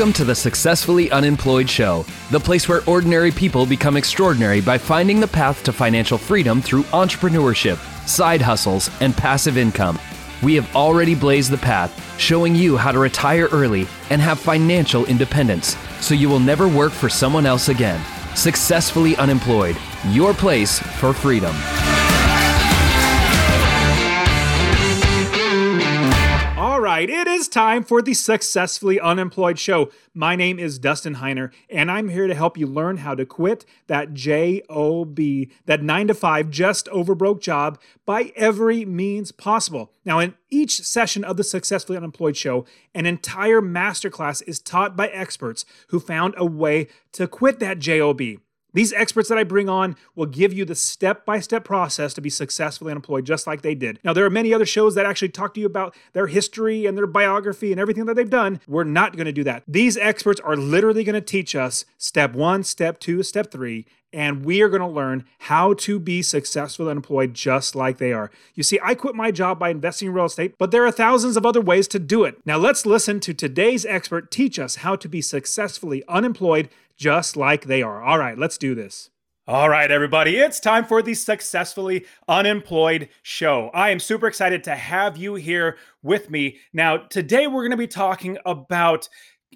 Welcome to the Successfully Unemployed Show, the place where ordinary people become extraordinary by finding the path to financial freedom through entrepreneurship, side hustles, and passive income. We have already blazed the path, showing you how to retire early and have financial independence so you will never work for someone else again. Successfully Unemployed, your place for freedom. Right, it is time for the Successfully Unemployed Show. My name is Dustin Heiner, and I'm here to help you learn how to quit that JOB, that nine to five just over broke job by every means possible. Now, in each session of the Successfully Unemployed Show, an entire masterclass is taught by experts who found a way to quit that JOB. These experts that I bring on will give you the step by step process to be successfully unemployed, just like they did. Now, there are many other shows that actually talk to you about their history and their biography and everything that they've done. We're not going to do that. These experts are literally going to teach us step one, step two, step three, and we are going to learn how to be successful and employed just like they are. You see, I quit my job by investing in real estate, but there are thousands of other ways to do it. Now, let's listen to today's expert teach us how to be successfully unemployed just like they are. All right, let's do this. All right, everybody, it's time for the Successfully Unemployed show. I am super excited to have you here with me. Now, today we're going to be talking about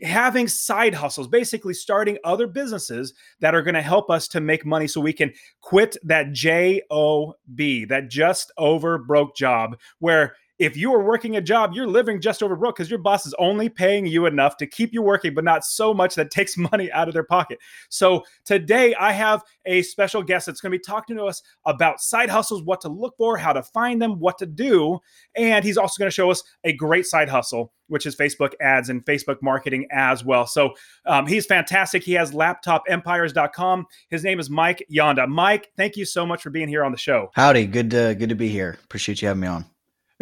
having side hustles, basically starting other businesses that are going to help us to make money so we can quit that JOB, that just over broke job, where if you are working a job, you're living just over broke because your boss is only paying you enough to keep you working, but not so much that takes money out of their pocket. So today I have a special guest that's going to be talking to us about side hustles, what to look for, how to find them, what to do. And he's also going to show us a great side hustle, which is Facebook ads and Facebook marketing as well. So um, he's fantastic. He has laptopempires.com. His name is Mike Yanda. Mike, thank you so much for being here on the show. Howdy. Good to, good to be here. Appreciate you having me on.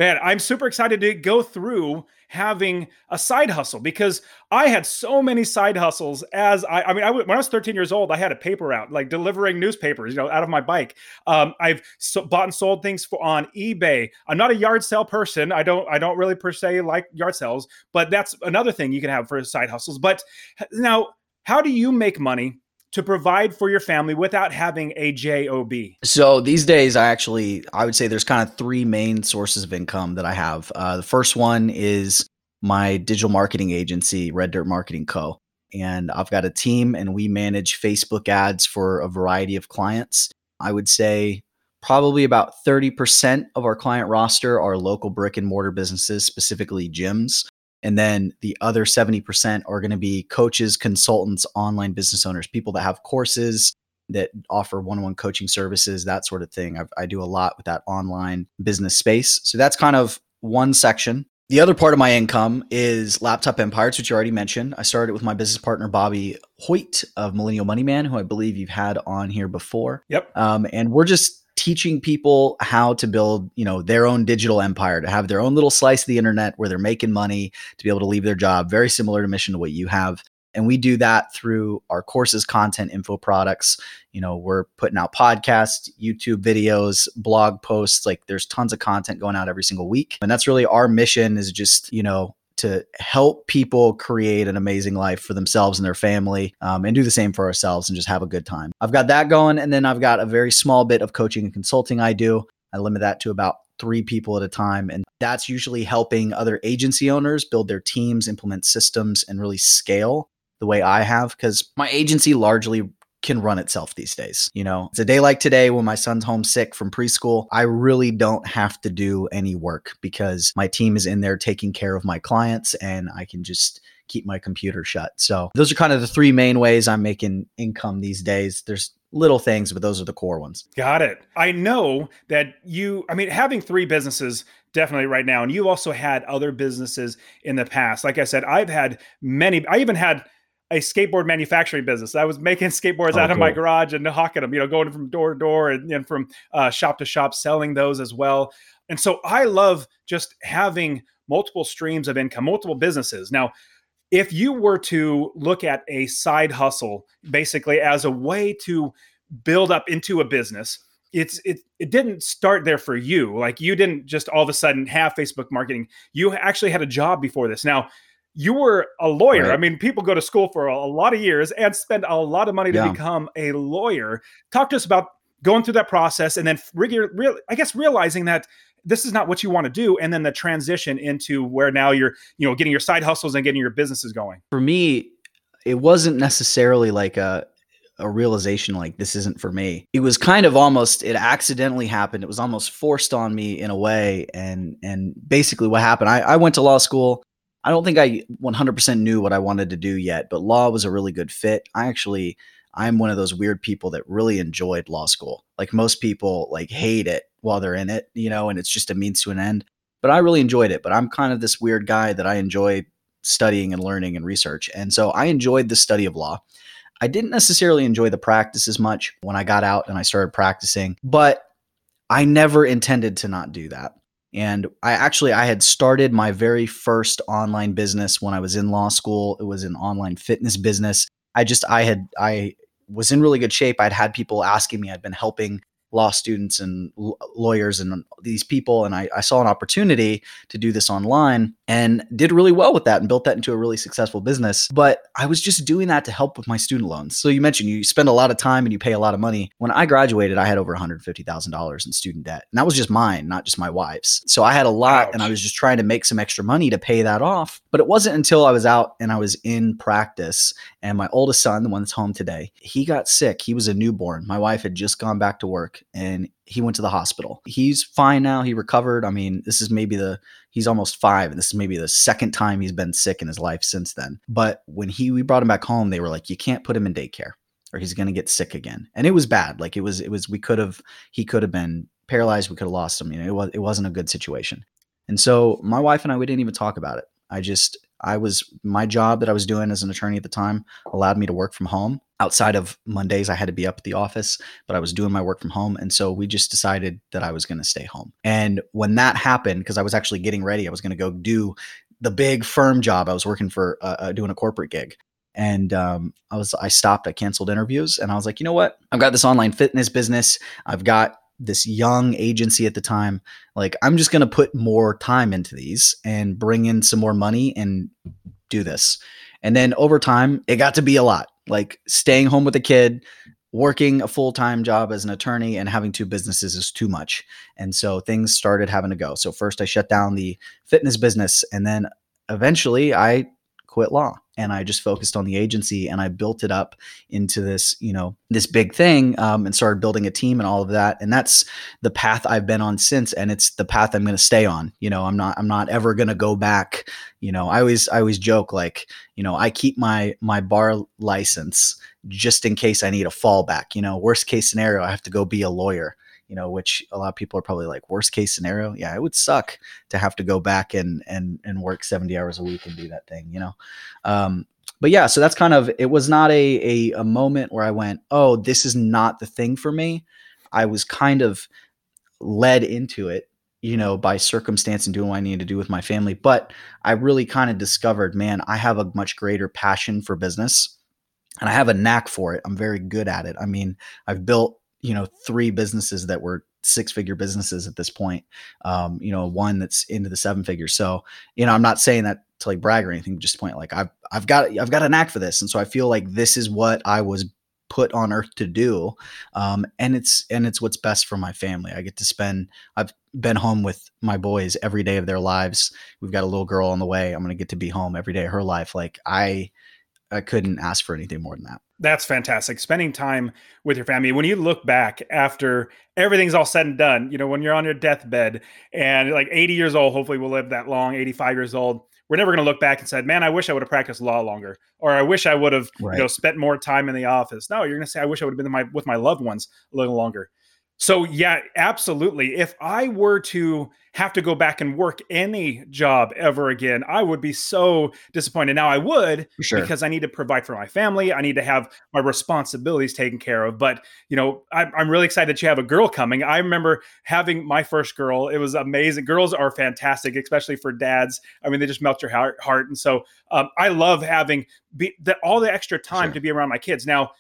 Man, I'm super excited to go through having a side hustle because I had so many side hustles as I, I mean, I, when I was 13 years old, I had a paper route, like delivering newspapers, you know, out of my bike. Um, I've so, bought and sold things for on eBay. I'm not a yard sale person. I don't, I don't really per se like yard sales, but that's another thing you can have for side hustles. But now, how do you make money to provide for your family without having a job so these days i actually i would say there's kind of three main sources of income that i have. Uh, the first one is my digital marketing agency red dirt marketing co. And i've got a team and we manage facebook ads for a variety of clients. I would say probably about 30% of our client roster are local brick and mortar businesses specifically gyms and then the other 70% are going to be coaches, consultants, online business owners, people that have courses that offer one on one coaching services, that sort of thing. I've, I do a lot with that online business space. So that's kind of one section. The other part of my income is Laptop Empires, which you already mentioned. I started with my business partner, Bobby Hoyt of Millennial Money Man, who I believe you've had on here before. Yep. Um, and we're just teaching people how to build, you know, their own digital empire, to have their own little slice of the internet where they're making money, to be able to leave their job, very similar to mission to what you have. And we do that through our courses, content, info products. You know, we're putting out podcasts, YouTube videos, blog posts. Like there's tons of content going out every single week. And that's really our mission is just, you know, to help people create an amazing life for themselves and their family um, and do the same for ourselves and just have a good time. I've got that going. And then I've got a very small bit of coaching and consulting I do. I limit that to about three people at a time. And that's usually helping other agency owners build their teams, implement systems, and really scale the way I have. Because my agency largely can run itself these days. You know, it's a day like today when my son's homesick from preschool. I really don't have to do any work because my team is in there taking care of my clients and I can just keep my computer shut. So those are kind of the three main ways I'm making income these days. There's little things, but those are the core ones. Got it. I know that you, I mean, having three businesses definitely right now, and you also had other businesses in the past. Like I said, I've had many, I even had a skateboard manufacturing business. I was making skateboards oh, out cool. of my garage and hawking them, you know, going from door to door and, and from uh, shop to shop, selling those as well. And so I love just having multiple streams of income, multiple businesses. Now, if you were to look at a side hustle basically as a way to build up into a business, it's it it didn't start there for you. Like you didn't just all of a sudden have Facebook marketing. You actually had a job before this. Now, you were a lawyer. Right. I mean, people go to school for a, a, lot of years and spend a lot of money to yeah. become a lawyer. Talk to us about going through that process and then real, I guess realizing that this is not what you want to do and then the transition into where now you're you know getting your side hustles and getting your businesses going for me it wasn't necessarily like a a realization like this isn't for me. It was kind of almost it accidentally happened. It was almost forced on me in a way. And and basically what happened, I, I went to law school. I don't think I 100% knew what I wanted to do yet, but law was a really good fit. I actually I'm one of those weird people that really enjoyed law school. Like most people like hate it while they're in it, you know, and it's just a means to an end. But I really enjoyed it. But I'm kind of this weird guy that I enjoy studying and learning and research. And so I enjoyed the study of law. I didn't necessarily enjoy the practice as much when I got out and I started practicing, but I never intended to not do that. And I actually I had started my very first online business when I was in law school. It was an online fitness business. I just I had I was in really good shape. I'd had people asking me. I'd been helping law students and l- lawyers and these people. And I, I, saw an opportunity to do this online and did really well with that and built that into a really successful business. But I was just doing that to help with my student loans. So you mentioned you spend a lot of time and you pay a lot of money. When I graduated, I had over $150,000 in student debt. And that was just mine, not just my wife's. So I had a lot Ouch. and I was just trying to make some extra money to pay that off. But it wasn't until I was out and I was in practice and my oldest son, the one that's home today, he got sick. He was a newborn. My wife had just gone back to work and he went to the hospital. He's fine now. He recovered. I mean, this is maybe the he's almost five, and this is maybe the second time he's been sick in his life since then. But when he we brought him back home, they were like, you can't put him in daycare or he's gonna get sick again. And it was bad. Like it was it was we could have he could have been paralyzed. We could have lost him. You know, it was it wasn't a good situation. And so my wife and I we didn't even talk about it. I just I was my job that I was doing as an attorney at the time allowed me to work from home. Outside of Mondays, I had to be up at the office, but I was doing my work from home. And so we just decided that I was going to stay home. And when that happened, because I was actually getting ready, I was going to go do the big firm job. I was working for uh, uh, doing a corporate gig. And um, I was, I stopped, I canceled interviews and I was like, you know what? I've got this online fitness business. I've got this young agency at the time like i'm just going to put more time into these and bring in some more money and do this. And then over time it got to be a lot like staying home with a kid working a full-time job as an attorney and having two businesses is too much. And so things started having to go. So first i shut down the fitness business and then eventually i quit law and I just focused on the agency and I built it up into this, you know, this big thing um, and started building a team and all of that. And that's the path I've been on since, and it's the path I'm going to stay on. You know, I'm not, I'm not ever going to go back. You know, I always, I always joke like, you know, I keep my my bar license just in case I need a fallback. You know, worst case scenario, I have to go be a lawyer you know, which a lot of people are probably like worst case scenario. Yeah, it would suck to have to go back and and and work 70 hours a week and do that thing, you know. Um, but yeah, so that's kind of it was not a, a a moment where I went, oh, this is not the thing for me. I was kind of led into it, you know, by circumstance and doing what I needed to do with my family. But I really kind of discovered, man, I have a much greater passion for business and I have a knack for it. I'm very good at it. I mean, I've built you know three businesses that were six figure businesses at this point um, you know one that's into the seven figures so you know i'm not saying that to like brag or anything just point like i've i've got i've got a knack for this. And so i feel like this is what i was put on earth to do um, and it's and it's what's best for my family. I get to spend i've been home with my boys every day of their lives. We've got a little girl on the way. I'm to get to be home every day of her life. Like i i couldn't ask for anything more than that that's fantastic. Spending time with your family. When you look back after everything's all said and done, you know, when you're on your deathbed and like 80 years old, hopefully we'll live that long, 85 years old. We're never going to look back and said, "Man, I wish I would have practiced law longer," or "I wish I would have, right. you know, spent more time in the office." No, you're going to say, "I wish I would have been my, with my loved ones a little longer." So yeah, absolutely. If I were to have to go back and work any job ever again, I would be so disappointed. Now I would sure. because I need to provide for my family. I need to have my responsibilities taken care of. But you know, I'm, I'm really excited that you have a girl coming. I remember having my first girl. It was amazing. Girls are fantastic, especially for dads. I mean, they just melt your heart. heart. And so um, I love having be, the, all the extra time sure. to be around my kids. Now,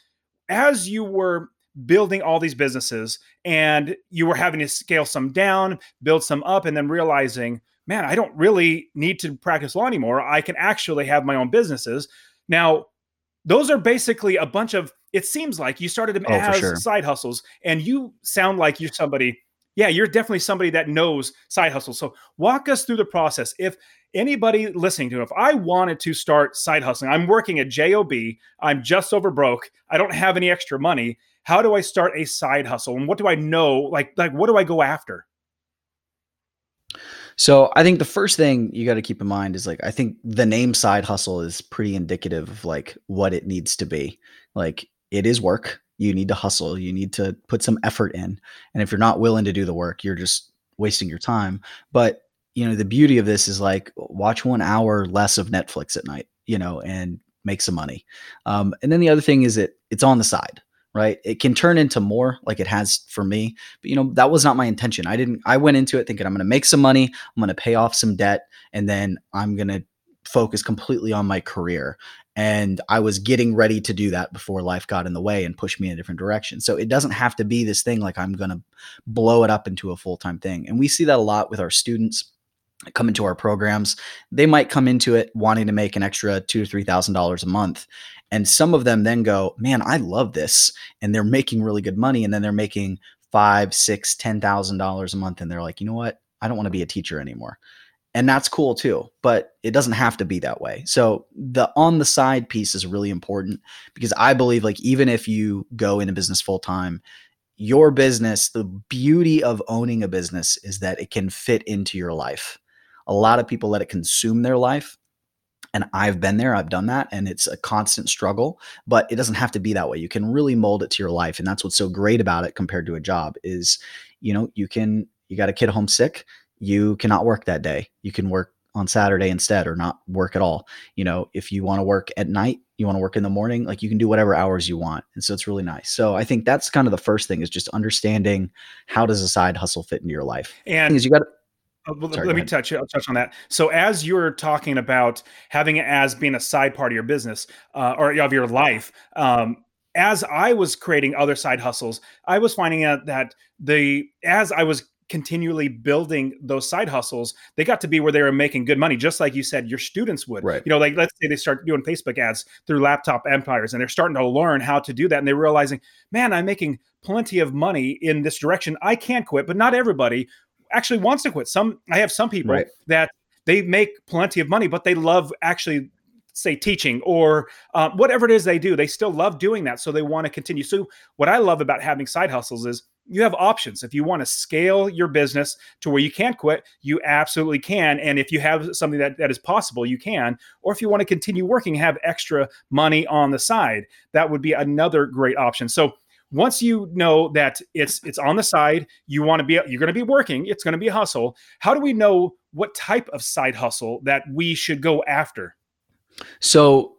as you were building all these businesses and you were having to scale some down, build some up, and then realizing, man, I don't really need to practice law anymore. I can actually have my own businesses. Now, those are basically a bunch of, it seems like you started them oh, as sure. side hustles, and you sound like you're somebody, yeah, you're definitely somebody that knows side hustles. So walk us through the process. If anybody listening to, if I wanted to start side hustling, I'm working at JOB, I'm just over broke, I don't have any extra money. How do I start a side hustle? And what do I know? Like, like what do I go after? So I think the first thing you got to keep in mind is like I think the name side hustle is pretty indicative of like what it needs to be. Like it is work. You need to hustle. You need to put some effort in. And if you're not willing to do the work, you're just wasting your time. But you know, the beauty of this is like watch one hour less of Netflix at night, you know, and make some money. Um, and then the other thing is that it's on the side right? It can turn into more like it has for me but you know that was not my intention. I didn't i went into it thinking i'm going to make some money i'm going to pay off some debt and then i'm going to focus completely on my career. And i was getting ready to do that before life got in the way and pushed me in a different direction. So it doesn't have to be this thing like i'm going to blow it up into a full-time thing. And we see that a lot with our students come into our programs. They might come into it wanting to make an extra two to three thousand dollars a month and some of them then go, man, I love this. And they're making really good money. And then they're making five, six, ten thousand dollars a month. And they're like, you know what? I don't want to be a teacher anymore. And that's cool too, but it doesn't have to be that way. So the on the side piece is really important because I believe like even if you go into business full time, your business, the beauty of owning a business is that it can fit into your life. A lot of people let it consume their life and I've been there, I've done that, and it's a constant struggle, but it doesn't have to be that way. You can really mold it to your life. And that's what's so great about it compared to a job is, you know, you can, you got a kid home sick, you cannot work that day. You can work on Saturday instead or not work at all. You know, if you want to work at night, you want to work in the morning, like you can do whatever hours you want. And so it's really nice. So I think that's kind of the first thing is just understanding how does a side hustle fit into your life. And is you got Oh, well, Sorry, let me touch I'll touch on that. So as you're talking about having it as being a side part of your business uh, or of your life, um, as I was creating other side hustles, I was finding out that the as I was continually building those side hustles, they got to be where they were making good money, just like you said, your students would. Right. You know, like let's say they start doing Facebook ads through laptop empires and they're starting to learn how to do that. And they're realizing, man, I'm making plenty of money in this direction. I can't quit, but not everybody actually wants to quit. Some I have some people right. that they make plenty of money, but they love actually say teaching or uh, whatever it is they do. They still love doing that, so they want to continue. So what I love about having side hustles is you have options. If you want to scale your business to where you can't quit, you absolutely can. And if you have something that, that is possible, you can. Or if you want to continue working, have extra money on the side, that would be another great option. So once you know that it's it's on the side you want to be you're going to be working it's going to be a hustle. How do we know what type of side hustle that we should go after? So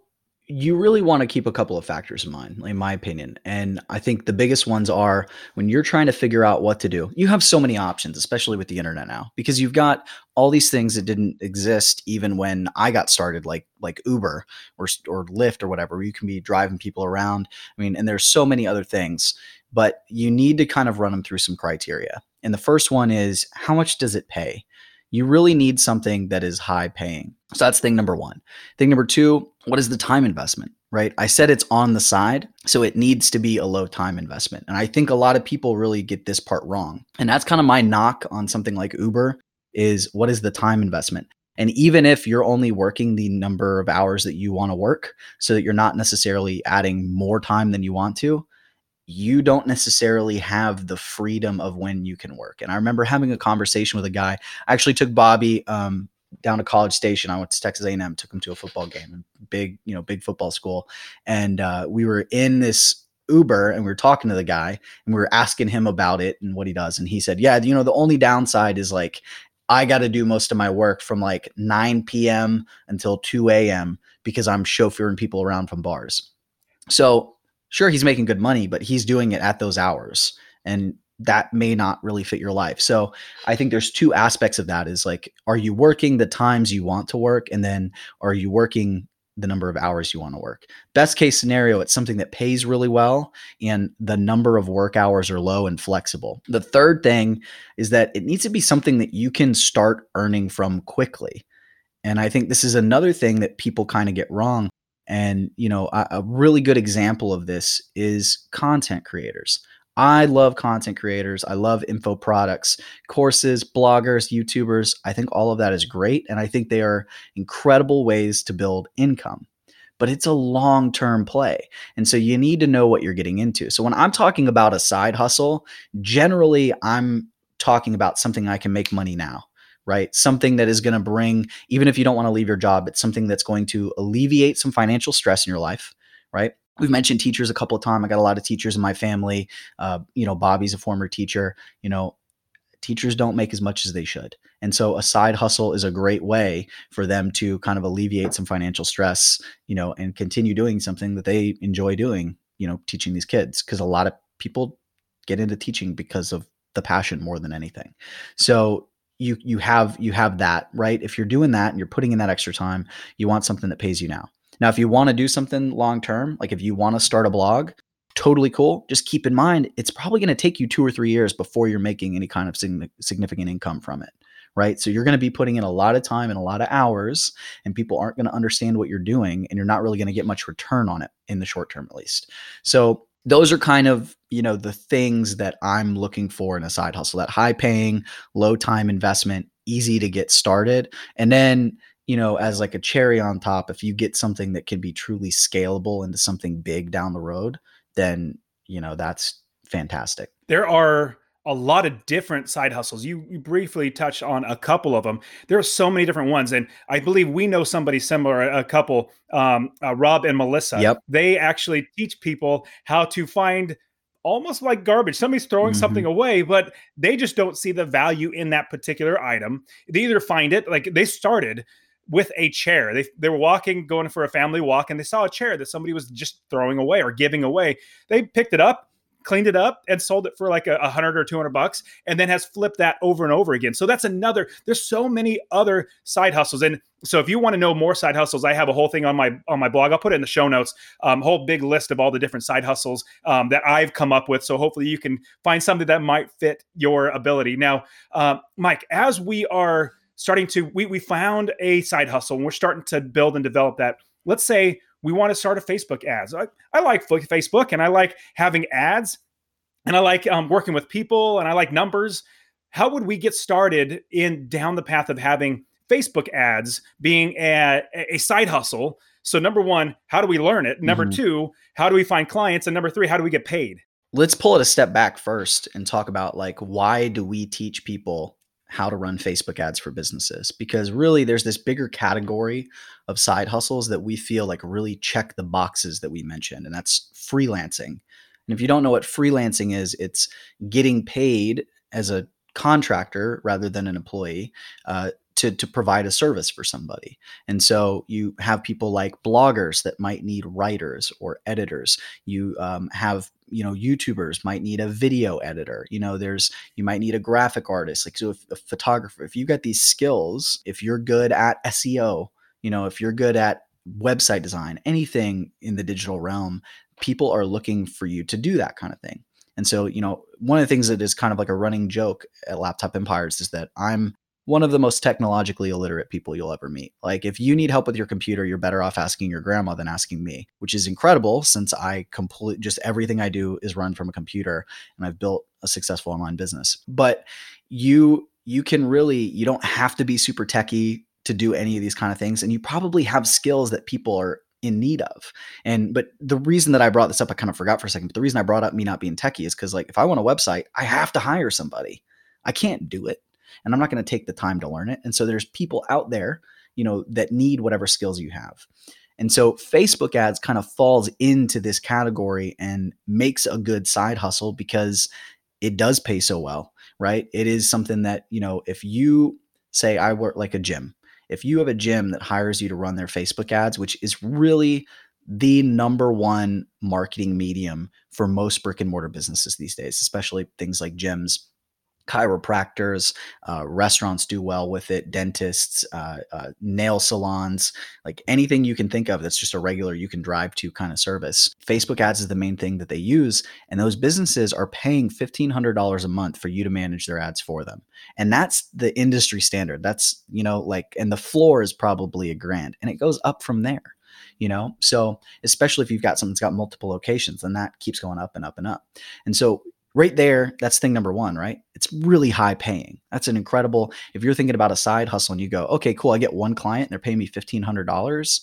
you really want to keep a couple of factors in mind, in my opinion. And I think the biggest ones are when you're trying to figure out what to do, you have so many options, especially with the internet now, because you've got all these things that didn't exist even when I got started, like like Uber or or Lyft or whatever, where you can be driving people around. I mean, and there's so many other things, but you need to kind of run them through some criteria. And the first one is how much does it pay? You really need something that is high paying. So that's thing number one. Thing number two, what is the time investment? Right. I said it's on the side. So it needs to be a low time investment. And I think a lot of people really get this part wrong. And that's kind of my knock on something like Uber is what is the time investment? And even if you're only working the number of hours that you want to work, so that you're not necessarily adding more time than you want to, you don't necessarily have the freedom of when you can work. And I remember having a conversation with a guy. I actually took Bobby um, down to College Station. I went to Texas A&M, took him to a football game, big, you know, big football school. And uh, we were in this Uber and we were talking to the guy and we were asking him about it and what he does. And he said, yeah, you know, the only downside is like, I got to do most of my work from like 9 p.m. until 2 a.m. because I'm chauffeuring people around from bars. So sure he's making good money, but he's doing it at those hours. And that may not really fit your life. So I think there's two aspects of that is like, are you working the times you want to work? And then are you working the number of hours you want to work. Best case scenario, it's something that pays really well and the number of work hours are low and flexible. The third thing is that it needs to be something that you can start earning from quickly. And I think this is another thing that people kind of get wrong. And, you know, a, a really good example of this is content creators. I love content creators. I love info products, courses, bloggers, YouTubers. I think all of that is great. And I think they are incredible ways to build income. But it's a long term play. And so you need to know what you're getting into. So when I'm talking about a side hustle, generally I'm talking about something I can make money now right? Something that is going to bring, even if you don't want to leave your job, it's something that's going to alleviate some financial stress in your life, right? We've mentioned teachers a couple of times. I got a lot of teachers in my family. Uh, you know, Bobby's a former teacher. You know, teachers don't make as much as they should. And so a side hustle is a great way for them to kind of alleviate some financial stress, you know, and continue doing something that they enjoy doing, you know, teaching these kids. Because a lot of people get into teaching because of the passion more than anything. So you you have you have that, right? If you're doing that and you're putting in that extra time, you want something that pays you now. Now, if you want to do something long term, like if you want to start a blog, totally cool. Just keep in mind, it's probably going to take you two or three years before you're making any kind of significant income from it. Right. So you're going to be putting in a lot of time and a lot of hours, and people aren't going to understand what you're doing, and you're not really going to get much return on it in the short term, at least. So those are kind of you know the things that i'm looking for in a side hustle that high paying low time investment easy to get started and then you know, as like a cherry on top, if you get something that can be truly scalable into something big down the road, then, you know, that's fantastic. There are a lot of different side hustles. You, you briefly touched on a couple of them. There are so many different ones, and I believe we know somebody similar. A couple, um, uh, Rob and Melissa. Yep. They actually teach people how to find almost like garbage. Somebody's throwing mm-hmm. something away, but they just don't see the value in that particular item. They either find it like they started with a chair. They they were walking, going for a family walk, and they saw a chair that somebody was just throwing away or giving away. They picked it up, cleaned it up, and sold it for like a, hundred or two hundred bucks, and then has flipped that over and over again. So that's another. There's so many other side hustles, and so if you want to know more side hustles, I have a whole thing on my on my blog. I'll put it in the show notes. Um, whole big list of all the different side hustles um, that I've come up with. So hopefully you can find something that might fit your ability. Now, uh, Mike, as we are starting to we we found a side hustle and we're starting to build and develop that. Let's say we want to start a Facebook ads. I, I like Facebook and I like having ads and I like um, working with people and I like numbers. How would we get started in down the path of having Facebook ads being a, a side hustle? So number one, how do we learn it? Number mm-hmm. two, how do we find clients? And number three, how do we get paid? Let's pull it a step back first and talk about like why do we teach people how to run Facebook ads for businesses because really there's this bigger category of side hustles that we feel like really check the boxes that we mentioned, and that's freelancing. And if you don't know what freelancing is, it's getting paid as a contractor rather than an employee uh, to, to provide a service for somebody. And so you have people like bloggers that might need writers or editors. You um, have you know youtubers might need a video editor you know there's you might need a graphic artist like so if, a photographer if you've got these skills if you're good at seo you know if you're good at website design anything in the digital realm people are looking for you to do that kind of thing and so you know one of the things that is kind of like a running joke at laptop empires is that i'm one of the most technologically illiterate people you'll ever meet. Like, if you need help with your computer, you're better off asking your grandma than asking me, which is incredible since I complete just everything I do is run from a computer and I've built a successful online business. But you, you can really, you don't have to be super techy to do any of these kind of things. And you probably have skills that people are in need of. And but the reason that I brought this up, I kind of forgot for a second, but the reason I brought up me not being techie is because like if I want a website, I have to hire somebody. I can't do it and I'm not going to take the time to learn it. And so there's people out there, you know, that need whatever skills you have. And so Facebook ads kind of falls into this category and makes a good side hustle because it does pay so well, right? It is something that, you know, if you say I work like a gym, if you have a gym that hires you to run their Facebook ads, which is really the number one marketing medium for most brick and mortar businesses these days, especially things like gyms chiropractors, uh, restaurants do well with it, dentists, uh, uh, nail salons, like anything you can think of that's just a regular you can drive to kind of service. Facebook ads is the main thing that they use, and those businesses are paying $1,500 a month for you to manage their ads for them. And that's the industry standard. That's, you know, like, and the floor is probably a grand, and it goes up from there you know so especially if you've got something that's got multiple locations then that keeps going up and up and up and so right there that's thing number one right? It's really high paying. That's an incredible if you're thinking about a side hustle and you go okay cool i get one client and they're paying me $1500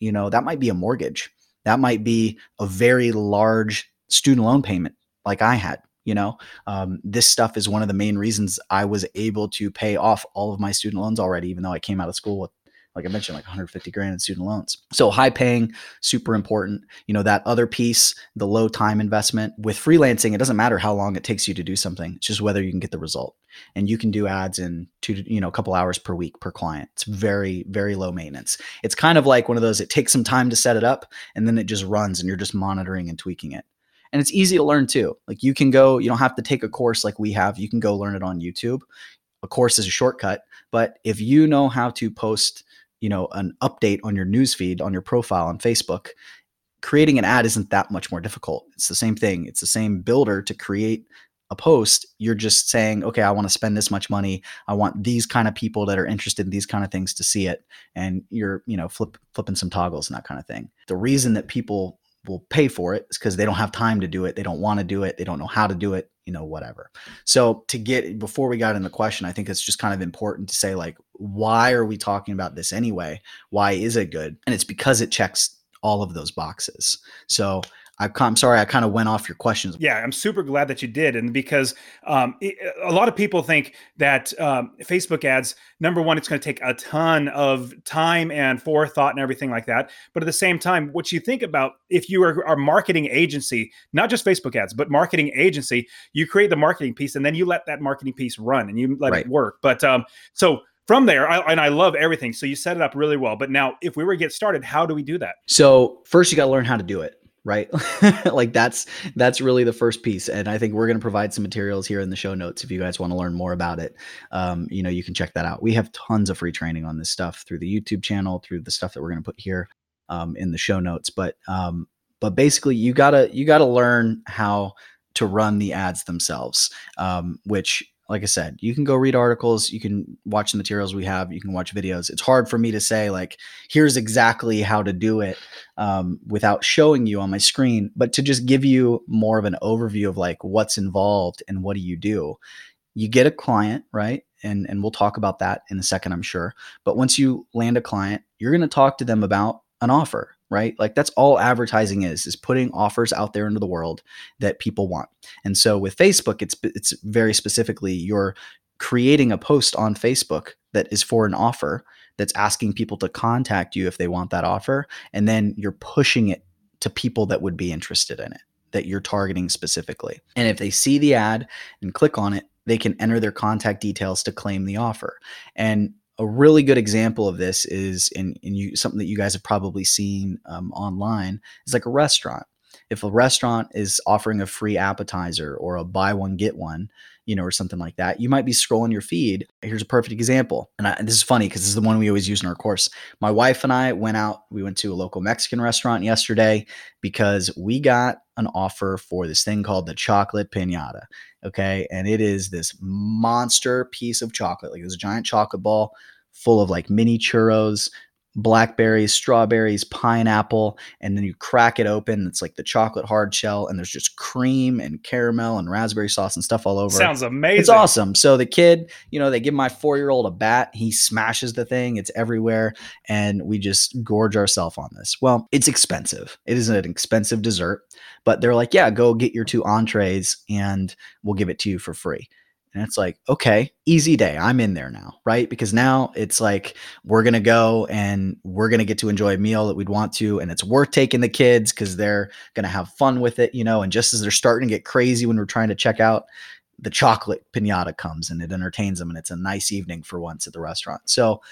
you know that might be a mortgage. That might be a very large student loan payment like i had you know? Um, this stuff is one of the main reasons i was able to pay off all of my student loans already even though i came out of school with like I mentioned, like 150 grand in student loans. So high paying, super important. You know, that other piece, the low time investment with freelancing, it doesn't matter how long it takes you to do something. It's just whether you can get the result. And you can do ads in two, you know, a couple hours per week per client. It's very, very low maintenance. It's kind of like one of those, it takes some time to set it up and then it just runs and you're just monitoring and tweaking it. And it's easy to learn too. Like you can go, you don't have to take a course like we have. You can go learn it on YouTube. A course is a shortcut, but if you know how to post you know an update on your newsfeed on your profile on Facebook, creating an ad isn't that much more difficult. It's the same thing. It's the same builder to create a post. You're just saying, okay, I want to spend this much money. I want these kind of people that are interested in these kind of things to see it, and you're you know flip, flipping some toggles and that kind of thing. The reason that people will pay for it is because they don't have time to do it. They don't want to do it. They don't know how to do it, you know, whatever. So to get before we got in the question, I think it's just kind of important to say like, why are we talking about this anyway? Why is it good? And it's because it checks all of those boxes. So I, am sorry, I kind of went off your questions. Yeah, I'm super glad that you did, and because um, it, a lot of people think that um, Facebook ads, number one, it's going to take a ton of time and forethought and everything like that. But at the same time, what you think about if you are a marketing agency, not just Facebook ads, but marketing agency, you create the marketing piece and then you let that marketing piece run and you let right. it work. But um, so from there, I, and I love everything. So you set it up really well. But now, if we were to get started, how do we do that? So first, you got to learn how to do it right? Like that's that's really the first piece and i think we're going to provide some materials here in the show notes if you guys want to learn more about it. Um, you know you can check that out. We have tons of free training on this stuff through the youtube channel through the stuff that we're going to put here um, in the show notes but um, but basically you gotta you gotta learn how to run the ads themselves um, which like I said, you can go read articles, you can watch the materials we have, you can watch videos. It's hard for me to say like, here's exactly how to do it um, without showing you on my screen, but to just give you more of an overview of like what's involved and what do you do. You get a client, right? And and we'll talk about that in a second, I'm sure. But once you land a client, you're going to talk to them about an offer right? Like that's all advertising is is putting offers out there into the world that people want. And so with facebook it's it's very specifically you're creating a post on facebook that is for an offer that's asking people to contact you if they want that offer and then you're pushing it to people that would be interested in it that you're targeting specifically. And if they see the ad and click on it they can enter their contact details to claim the offer. And a really good example of this is in, in you, something that you guys have probably seen um, online is like a restaurant. If a restaurant is offering a free appetizer or a buy one get one, you know, or something like that, you might be scrolling your feed. Here's a perfect example, and, I, and this is funny because this is the one we always use in our course. My wife and I went out. We went to a local Mexican restaurant yesterday because we got an offer for this thing called the chocolate pinata. Okay. And it is this monster piece of chocolate, like this giant chocolate ball full of like mini churros, blackberries, strawberries, pineapple, and then you crack it open. It's like the chocolate hard shell, and there's just cream and caramel and raspberry sauce and stuff all over. Sounds amazing. It's awesome. So the kid, you know, they give my four year old a bat. He smashes the thing. It's everywhere, and we just gorge ourselves on this. Well, it's expensive. It is an expensive dessert, but they're like, yeah, go get your two entrees, and we'll give it to you for free. And it's like, okay, easy day. I'm in there now, right? Because now it's like we're going to go and we're going to get to enjoy a meal that we'd want to. And it's worth taking the kids because they're going to have fun with it, you know. And just as they're starting to get crazy when we're trying to check out, the chocolate pinata comes and it entertains them. And it's a nice evening for once at the restaurant. So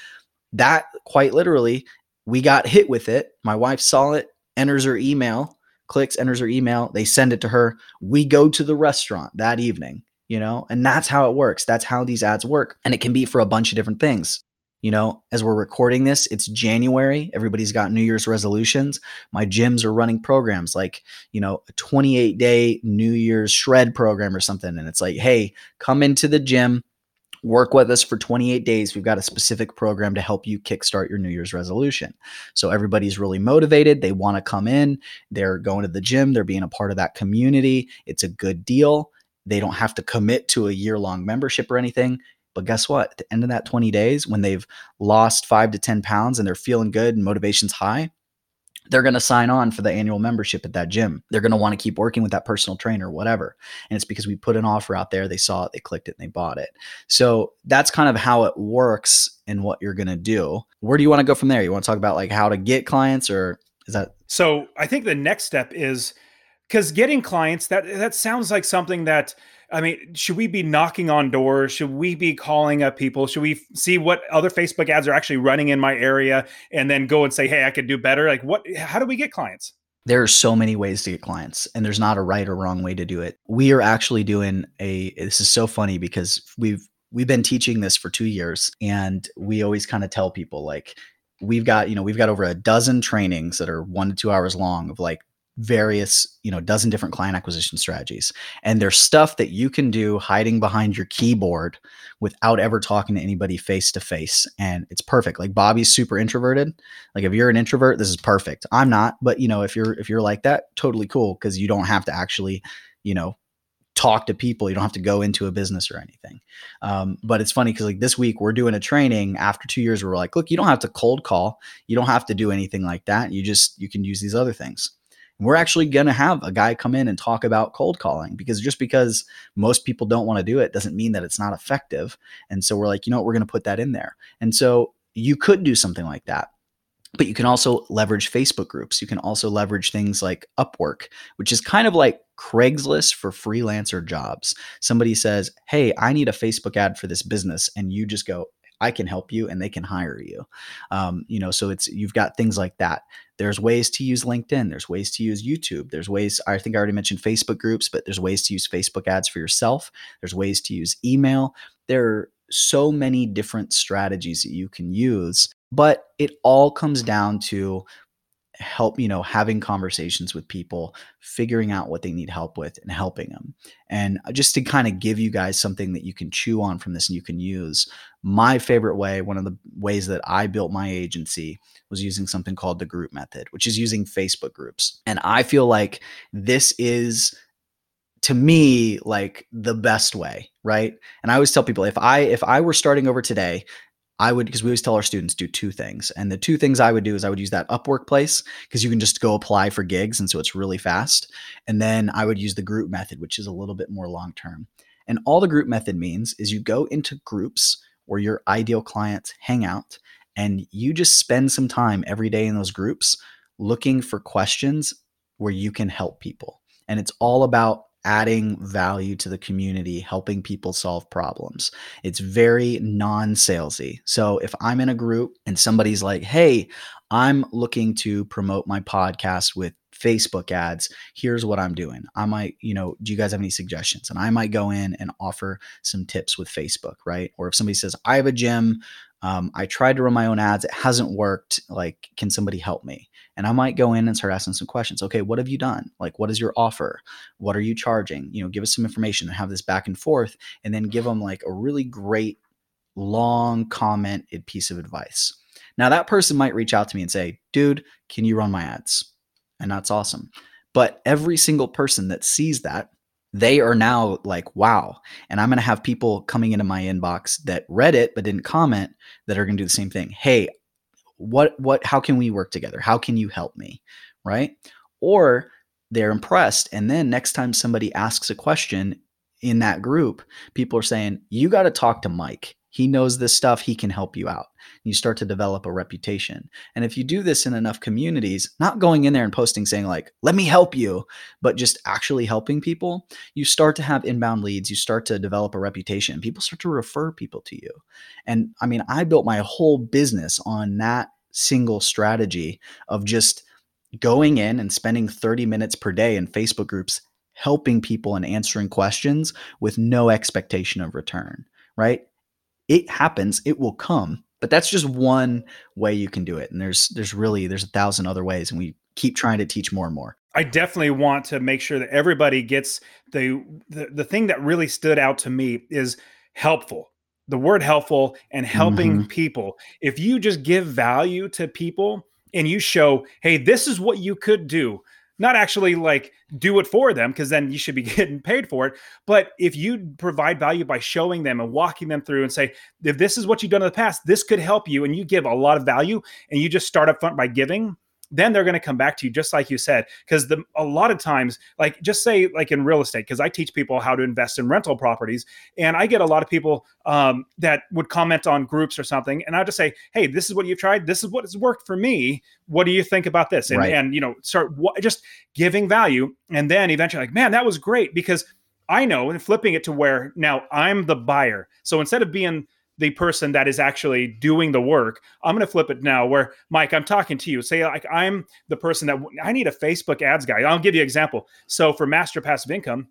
that quite literally, we got hit with it. My wife saw it, enters her email, clicks, enters her email. They send it to her. We go to the restaurant that evening you know, and that's how it works. That's how these ads work. And it can be for a bunch of different things. You know, as we're recording this, it's January. Everybody's got New Year's resolutions. My gyms are running programs like, you know, a 28 day New Year's shred program or something. And it's like, hey, come into the gym, work with us for 28 days. We've got a specific program to help you kickstart your New Year's resolution. So everybody's really motivated. They want to come in, they're going to the gym, they're being a part of that community. It's a good deal. They don't have to commit to a year long membership or anything. But guess what? At the end of that 20 days, when they've lost five to 10 pounds and they're feeling good and motivation's high, they're going to sign on for the annual membership at that gym. They're going to want to keep working with that personal trainer, whatever. And it's because we put an offer out there, they saw it, they clicked it, and they bought it. So that's kind of how it works and what you're going to do. Where do you want to go from there? You want to talk about like how to get clients or is that So, I think the next step is cuz getting clients that that sounds like something that I mean, should we be knocking on doors? Should we be calling up people? Should we see what other Facebook ads are actually running in my area and then go and say, "Hey, I could do better"? Like what how do we get clients? There are so many ways to get clients and there's not a right or wrong way to do it. We are actually doing a this is so funny because we've we've been teaching this for 2 years and we always kind of tell people like we've got, you know, we've got over a dozen trainings that are 1 to 2 hours long of like various, you know, dozen different client acquisition strategies. And there's stuff that you can do hiding behind your keyboard without ever talking to anybody face to face. And it's perfect. Like Bobby's super introverted. Like if you're an introvert, this is perfect. I'm not, but you know, if you're if you're like that, totally cool because you don't have to actually, you know, talk to people. You don't have to go into a business or anything. Um, but it's funny because like this week we're doing a training after two years. Where we're like, look, you don't have to cold call. You don't have to do anything like that. You just you can use these other things we're actually going to have a guy come in and talk about cold calling because just because most people don't want to do it doesn't mean that it's not effective. And so we're like, you know what, we're going to put that in there. And so you could do something like that. But you can also leverage Facebook groups. You can also leverage things like Upwork, which is kind of like Craigslist for freelancer jobs. Somebody says, Hey, I need a Facebook ad for this business. And you just go, I can help you and they can hire you. Um, you know, so it's you've got things like that. There's ways to use LinkedIn. There's ways to use YouTube. There's ways. I think I already mentioned Facebook groups, but there's ways to use Facebook ads for yourself. There's ways to use email. There are so many different strategies that you can use, but it all comes down to help you know having conversations with people figuring out what they need help with and helping them and uh, just to kind of give you guys something that you can chew on from this and you can use my favorite way one of the ways that i built my agency was using something called the group method which is using facebook groups. And i feel like this is to me like the best way right? And i always tell people if i if i were starting over today I would because we always tell our students do two things. And the two things I would do is I would use that Upwork place because you can just go apply for gigs and so it's really fast. And then I would use the group method, which is a little bit more long term. And all the group method means is you go into groups where your ideal clients hang out and you just spend some time every day in those groups looking for questions where you can help people. And it's all about adding value to the community, helping people solve problems. It's very non salesy. So if I'm in a group and somebody's like, hey, I'm looking to promote my podcast with Facebook ads. Here's what I'm doing. I might, you know, do you guys have any suggestions? And I might go in and offer some tips with Facebook, right? Or if somebody says, I have a gym, um, I tried to run my own ads, it hasn't worked. Like, can somebody help me? And I might go in and start asking some questions. Okay, what have you done? Like, what is your offer? What are you charging? You know, give us some information and have this back and forth, and then give them like a really great, long commented piece of advice. Now, that person might reach out to me and say, dude, can you run my ads? And that's awesome. But every single person that sees that they are now like, wow. And I'm going to have people coming into my inbox that read it but didn't comment that are going to do the same thing. Hey, what, what, how can we work together? How can you help me? Right. Or they're impressed. And then next time somebody asks a question in that group, people are saying, you got to talk to Mike. He knows this stuff. He can help you out. You start to develop a reputation. And if you do this in enough communities, not going in there and posting saying, like, let me help you, but just actually helping people, you start to have inbound leads. You start to develop a reputation. People start to refer people to you. And I mean, I built my whole business on that single strategy of just going in and spending 30 minutes per day in Facebook groups helping people and answering questions with no expectation of return, right? It happens, it will come, but that's just one way you can do it. And there's there's really there's a thousand other ways and we keep trying to teach more and more. I definitely want to make sure that everybody gets the, the the thing that really stood out to me is helpful. The word helpful and helping mm-hmm. people. If you just give value to people and you show, hey, this is what you could do not actually like do it for them because then you should be getting paid for it but if you provide value by showing them and walking them through and say if this is what you've done in the past this could help you and you give a lot of value and you just start up front by giving then they're going to come back to you just like you said because the a lot of times like just say like in real estate because i teach people how to invest in rental properties and i get a lot of people um, that would comment on groups or something and i just say hey this is what you've tried this is what has worked for me what do you think about this and, right. and you know start w- just giving value and then eventually like man that was great because i know and flipping it to where now i'm the buyer so instead of being the person that is actually doing the work. I'm going to flip it now where Mike, I'm talking to you. Say like I'm the person that I need a Facebook ads guy. I'll give you an example. So for master passive income,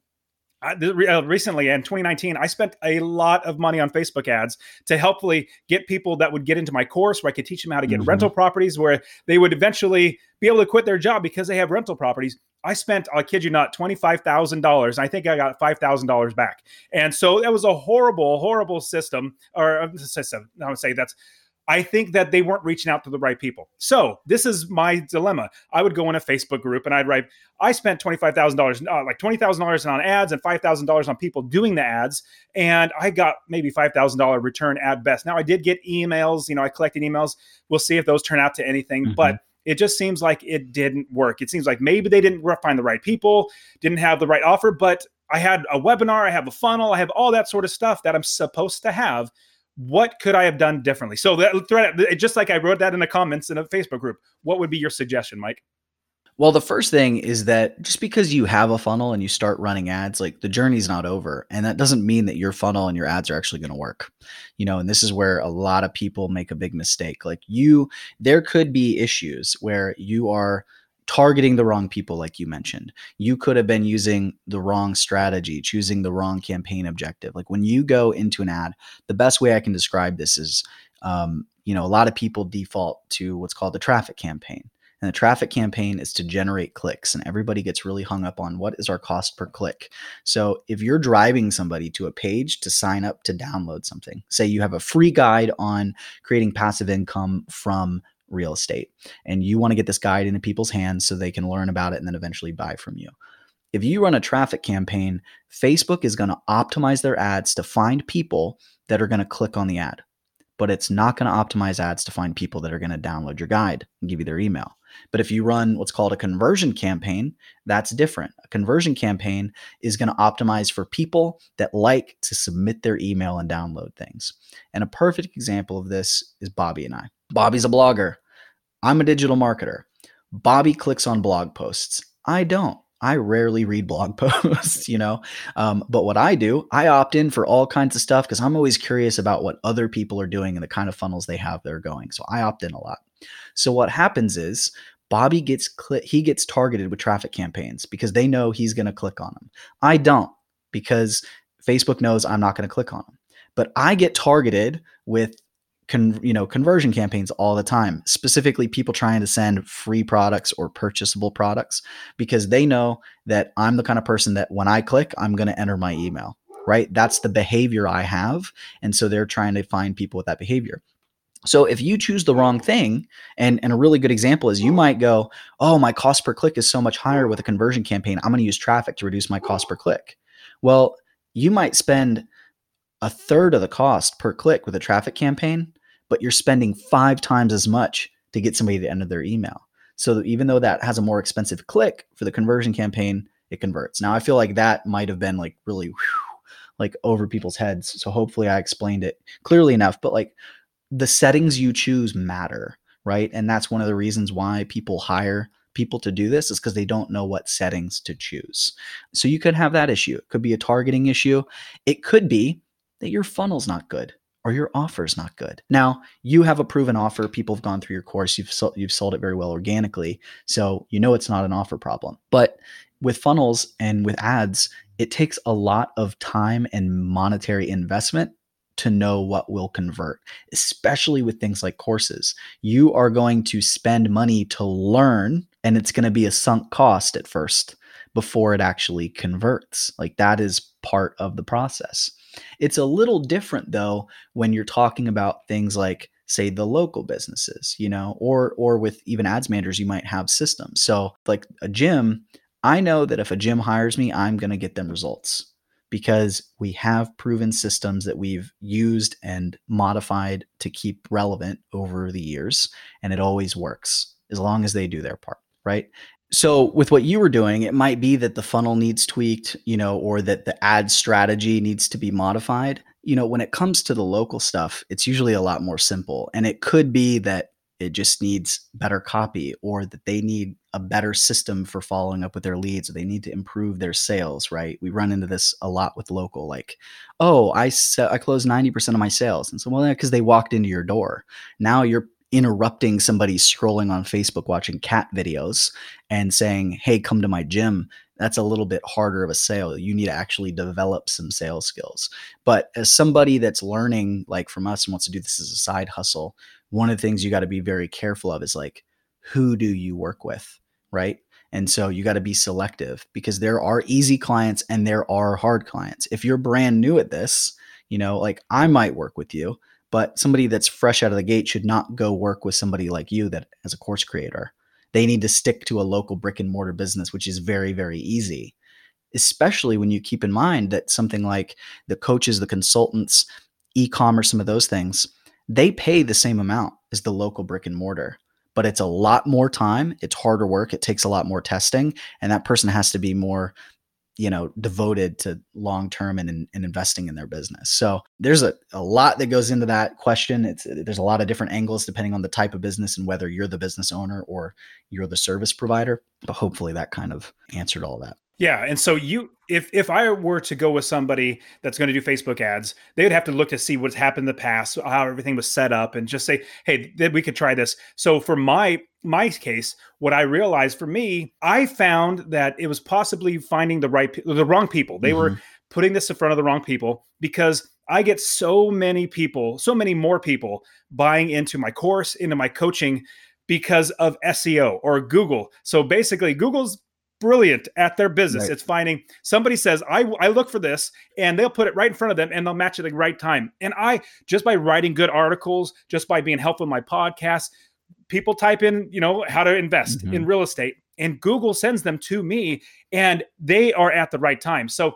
I, uh, recently in 2019, I spent a lot of money on Facebook ads to helpfully get people that would get into my course where I could teach them how to get mm-hmm. rental properties, where they would eventually be able to quit their job because they have rental properties. I spent, I kid you not, $25,000. I think I got $5,000 back. And so that was a horrible, horrible system or uh, system. I would say that's I think that they weren't reaching out to the right people. So this is my dilemma. I would go in a Facebook group and I'd write, I spent $25,000, uh, like $20,000 on ads and $5,000 on people doing the ads. And I got maybe $5,000 return at best. Now I did get emails, you know, I collected emails. We'll see if those turn out to anything, mm-hmm. but it just seems like it didn't work. It seems like maybe they didn't find the right people, didn't have the right offer, but I had a webinar, I have a funnel, I have all that sort of stuff that I'm supposed to have what could I have done differently? So that just like I wrote that in the comments in a Facebook group. What would be your suggestion, Mike? Well, the first thing is that just because you have a funnel and you start running ads, like the journey's not over. And that doesn't mean that your funnel and your ads are actually going to work. You know, and this is where a lot of people make a big mistake. Like you, there could be issues where you are targeting the wrong people, like you mentioned. You could have been using the wrong strategy, choosing the wrong campaign objective. Like when you go into an ad, the best way I can describe this is, um, you know, a lot of people default to what's called the traffic campaign. And the traffic campaign is to generate clicks, and everybody gets really hung up on what is our cost per click. So, if you're driving somebody to a page to sign up to download something, say you have a free guide on creating passive income from real estate and you want to get this guide into people's hands so they can learn about it and then eventually buy from you. If you run a traffic campaign, Facebook is going to optimize their ads to find people that are going to click on the ad, but it's not going to optimize ads to find people that are going to download your guide and give you their email. But if you run what's called a conversion campaign, that's different. A conversion campaign is going to optimize for people that like to submit their email and download things. And a perfect example of this is Bobby and I. Bobby's a blogger. I'm a digital marketer. Bobby clicks on blog posts. I don't. I rarely read blog posts, you know. Um, but what I do, I opt in for all kinds of stuff because I'm always curious about what other people are doing and the kind of funnels they have that are going. So I opt in a lot. So what happens is Bobby gets he gets targeted with traffic campaigns because they know he's going to click on them. I don't because Facebook knows I'm not going to click on them. But I get targeted with con, you know conversion campaigns all the time specifically people trying to send free products or purchasable products because they know that i'm the kind of person that when i click i'm going to enter my email right that's the behavior i have and so they're trying to find people with that behavior so if you choose the wrong thing, and, and a really good example is you might go, oh, my cost per click is so much higher with a conversion campaign. I'm going to use traffic to reduce my cost per click. Well, you might spend a third of the cost per click with a traffic campaign, but you're spending five times as much to get somebody to enter their email. So even though that has a more expensive click for the conversion campaign, it converts. Now I feel like that might have been like really whew, like over people's heads. So hopefully I explained it clearly enough. But like the settings you choose matter, right? And that's one of the reasons why people hire people to do this is because they don't know what settings to choose. So you could have that issue. It could be a targeting issue. It could be that your funnel's not good or your offer is not good. Now, you have a proven offer. People have gone through your course. You've sold, you've sold it very well organically. So you know it's not an offer problem. But with funnels and with ads, it takes a lot of time and monetary investment to know what will convert, especially with things like courses. You are going to spend money to learn, and it's going to be a sunk cost at first before it actually converts. Like that is part of the process. It's a little different though when you're talking about things like say the local businesses, you know, or or with even ads managers you might have systems. So like a gym, I know that if a gym hires me, I'm going to get them results because we have proven systems that we've used and modified to keep relevant over the years and it always works as long as they do their part, right? So with what you were doing, it might be that the funnel needs tweaked, you know, or that the ad strategy needs to be modified. You know, when it comes to the local stuff, it's usually a lot more simple. And it could be that it just needs better copy or that they need a better system for following up with their leads or they need to improve their sales right we run into this a lot with local like oh i se- i closed 90% of my sales and so well because they walked into your door now you're interrupting somebody scrolling on facebook watching cat videos and saying hey come to my gym that's a little bit harder of a sale. You need to actually develop some sales skills. But as somebody that's learning like from us and wants to do this as a side hustle one of the things you got to be very careful of is like who do you work with right? And so you got to be selective because there are easy clients and there are hard clients. If you're brand new at this you know like i might work with you but somebody that's fresh out of the gate should not go work with somebody like you that as a course creator. They need to stick to a local brick and mortar business which is very very easy especially when you keep in mind that something like the coaches the consultants e-commerce some of those things they pay the same amount as the local brick and mortar but it's a lot more time it's harder work it takes a lot more testing and that person has to be more you know devoted to long term and, and investing in their business. So there's a, a lot that goes into that question. It's there's a lot of different angles depending on the type of business and whether you're the business owner or you're the service provider but hopefully that kind of answered all that yeah, and so you if if I were to go with somebody that's going to do Facebook ads, they would have to look to see what's happened in the past, how everything was set up, and just say, "Hey, we could try this." So for my my case, what I realized for me, I found that it was possibly finding the right the wrong people. They mm-hmm. were putting this in front of the wrong people because I get so many people, so many more people buying into my course, into my coaching because of SEO or Google. So basically, Google's brilliant at their business. Right. It's finding somebody says, I, I look for this, and they'll put it right in front of them and they'll match it at the right time. And I, just by writing good articles, just by being helpful in my podcast, people type in, you know, how to invest mm-hmm. in real estate, and Google sends them to me, and they are at the right time. So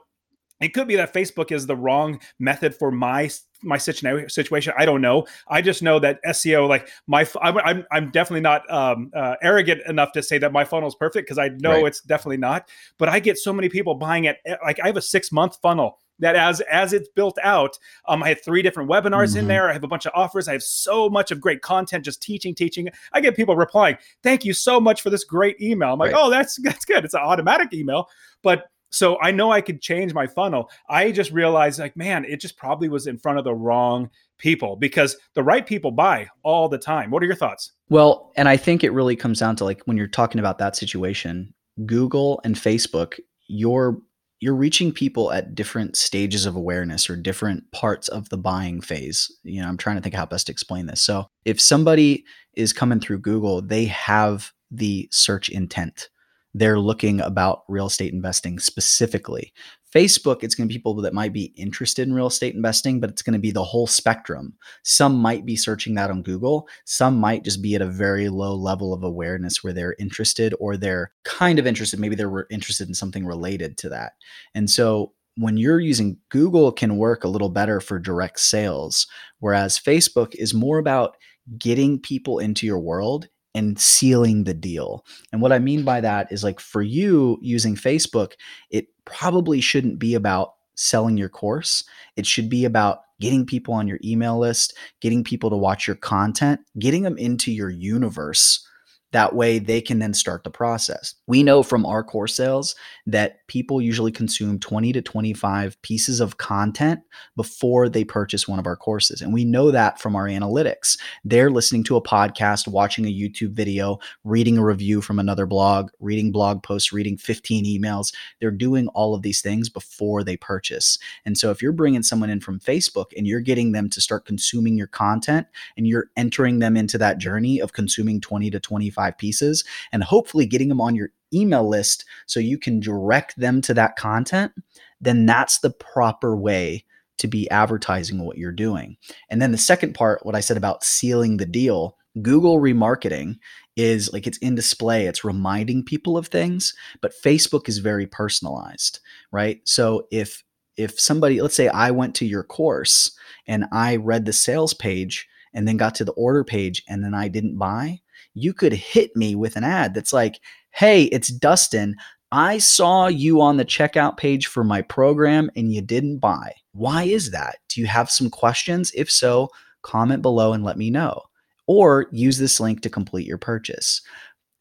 it could be that Facebook is the wrong method for my my situation. I don't know. I just know that SEO, like my, I'm I'm definitely not um, uh, arrogant enough to say that my funnel is perfect because I know right. it's definitely not. But I get so many people buying it. Eh, like I have a six month funnel that as as it's built out um, i have three different webinars mm-hmm. in there i have a bunch of offers i have so much of great content just teaching teaching i get people replying thank you so much for this great email i'm like right. oh that's that's good it's an automatic email but so I know I could change my funnel. I just realized, like, man, it just probably was in front of the wrong people because the right people buy all the time. What are your thoughts? Well, and I think it really comes down to like when you're talking about that situation, Google and Facebook, you're you're reaching people at different stages of awareness or different parts of the buying phase. You know, I'm trying to think how best to explain this. So, if somebody is coming through Google, they have the search intent they're looking about real estate investing specifically. Facebook, it's going to be people that might be interested in real estate investing, but it's going to be the whole spectrum. Some might be searching that on Google. Some might just be at a very low level of awareness where they're interested or they're kind of interested. Maybe they're interested in something related to that. And so when you're using Google can work a little better for direct sales, whereas Facebook is more about getting people into your world and sealing the deal. And what I mean by that is like for you using Facebook, it probably shouldn't be about selling your course. It should be about getting people on your email list, getting people to watch your content, getting them into your universe That way they can then start the process. We know from our course sales that people usually consume 20 to 25 pieces of content before they purchase one of our courses. And we know that from our analytics. They're listening to a podcast, watching a YouTube video, reading a review from another blog, reading blog posts, reading 15 emails. They're doing all of these things before they purchase. And so if you're bringing someone in from Facebook and you're getting them to start consuming your content and you're entering them into that journey of consuming 20 to 25 pieces and hopefully getting them on your email list so you can direct them to that content, then that's the proper way to be advertising what you're doing. And then the second part, what I said about sealing the deal, Google remarketing is like it's in display, it's reminding people of things, but Facebook is very personalized, right? So if if somebody, let's say I went to your course and I read the sales page and then got to the order page and then I didn't buy, you could hit me with an ad that's like, Hey, it's Dustin. I saw you on the checkout page for my program and you didn't buy. Why is that? Do you have some questions? If so, comment below and let me know. Or use this link to complete your purchase.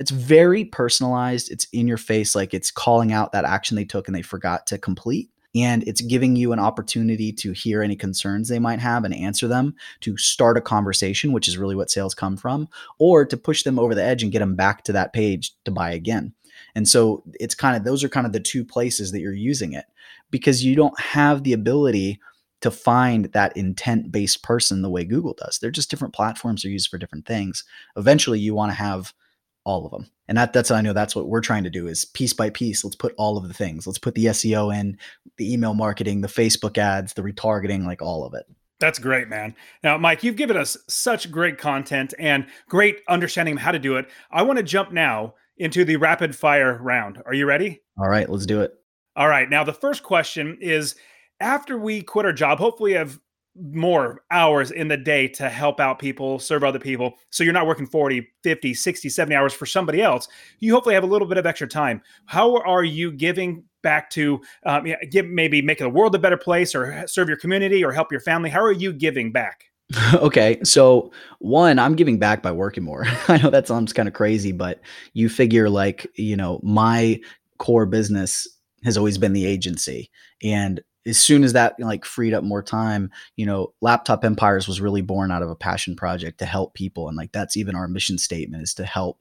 It's very personalized. It's in your face, like it's calling out that action they took and they forgot to complete and it's giving you an opportunity to hear any concerns they might have and answer them to start a conversation which is really what sales come from or to push them over the edge and get them back to that page to buy again and so it's kind of those are kind of the two places that you're using it because you don't have the ability to find that intent based person the way Google does. They're just different platforms are used for different things. Eventually you want to have all of them. And that, that's I know that's what we're trying to do is piece by piece. Let's put all of the things. Let's put the SEO in, the email marketing, the Facebook ads, the retargeting, like all of it. That's great, man. Now, Mike, you've given us such great content and great understanding of how to do it. I want to jump now into the rapid fire round. Are you ready? All right, let's do it. All right. Now, the first question is after we quit our job, hopefully have more hours in the day to help out people, serve other people. So you're not working 40, 50, 60, 70 hours for somebody else. You hopefully have a little bit of extra time. How are you giving back to um, give, maybe make the world a better place or serve your community or help your family? How are you giving back? okay. So, one, I'm giving back by working more. I know that sounds kind of crazy, but you figure like, you know, my core business has always been the agency. And as soon as that like freed up more time, you know, Laptop Empires was really born out of a passion project to help people, and like that's even our mission statement is to help